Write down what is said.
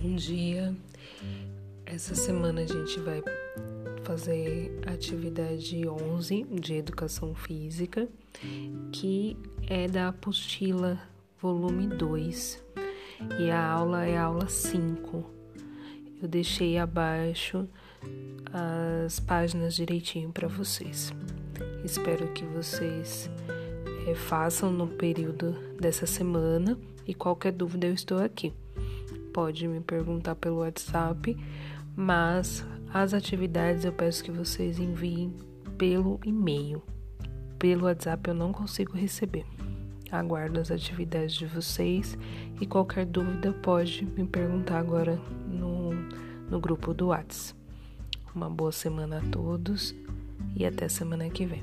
Bom dia. Essa semana a gente vai fazer atividade 11 de educação física, que é da apostila volume 2. E a aula é a aula 5. Eu deixei abaixo as páginas direitinho para vocês. Espero que vocês é, façam no período dessa semana e qualquer dúvida eu estou aqui. Pode me perguntar pelo WhatsApp, mas as atividades eu peço que vocês enviem pelo e-mail. Pelo WhatsApp eu não consigo receber. Aguardo as atividades de vocês e qualquer dúvida pode me perguntar agora no, no grupo do WhatsApp. Uma boa semana a todos e até semana que vem.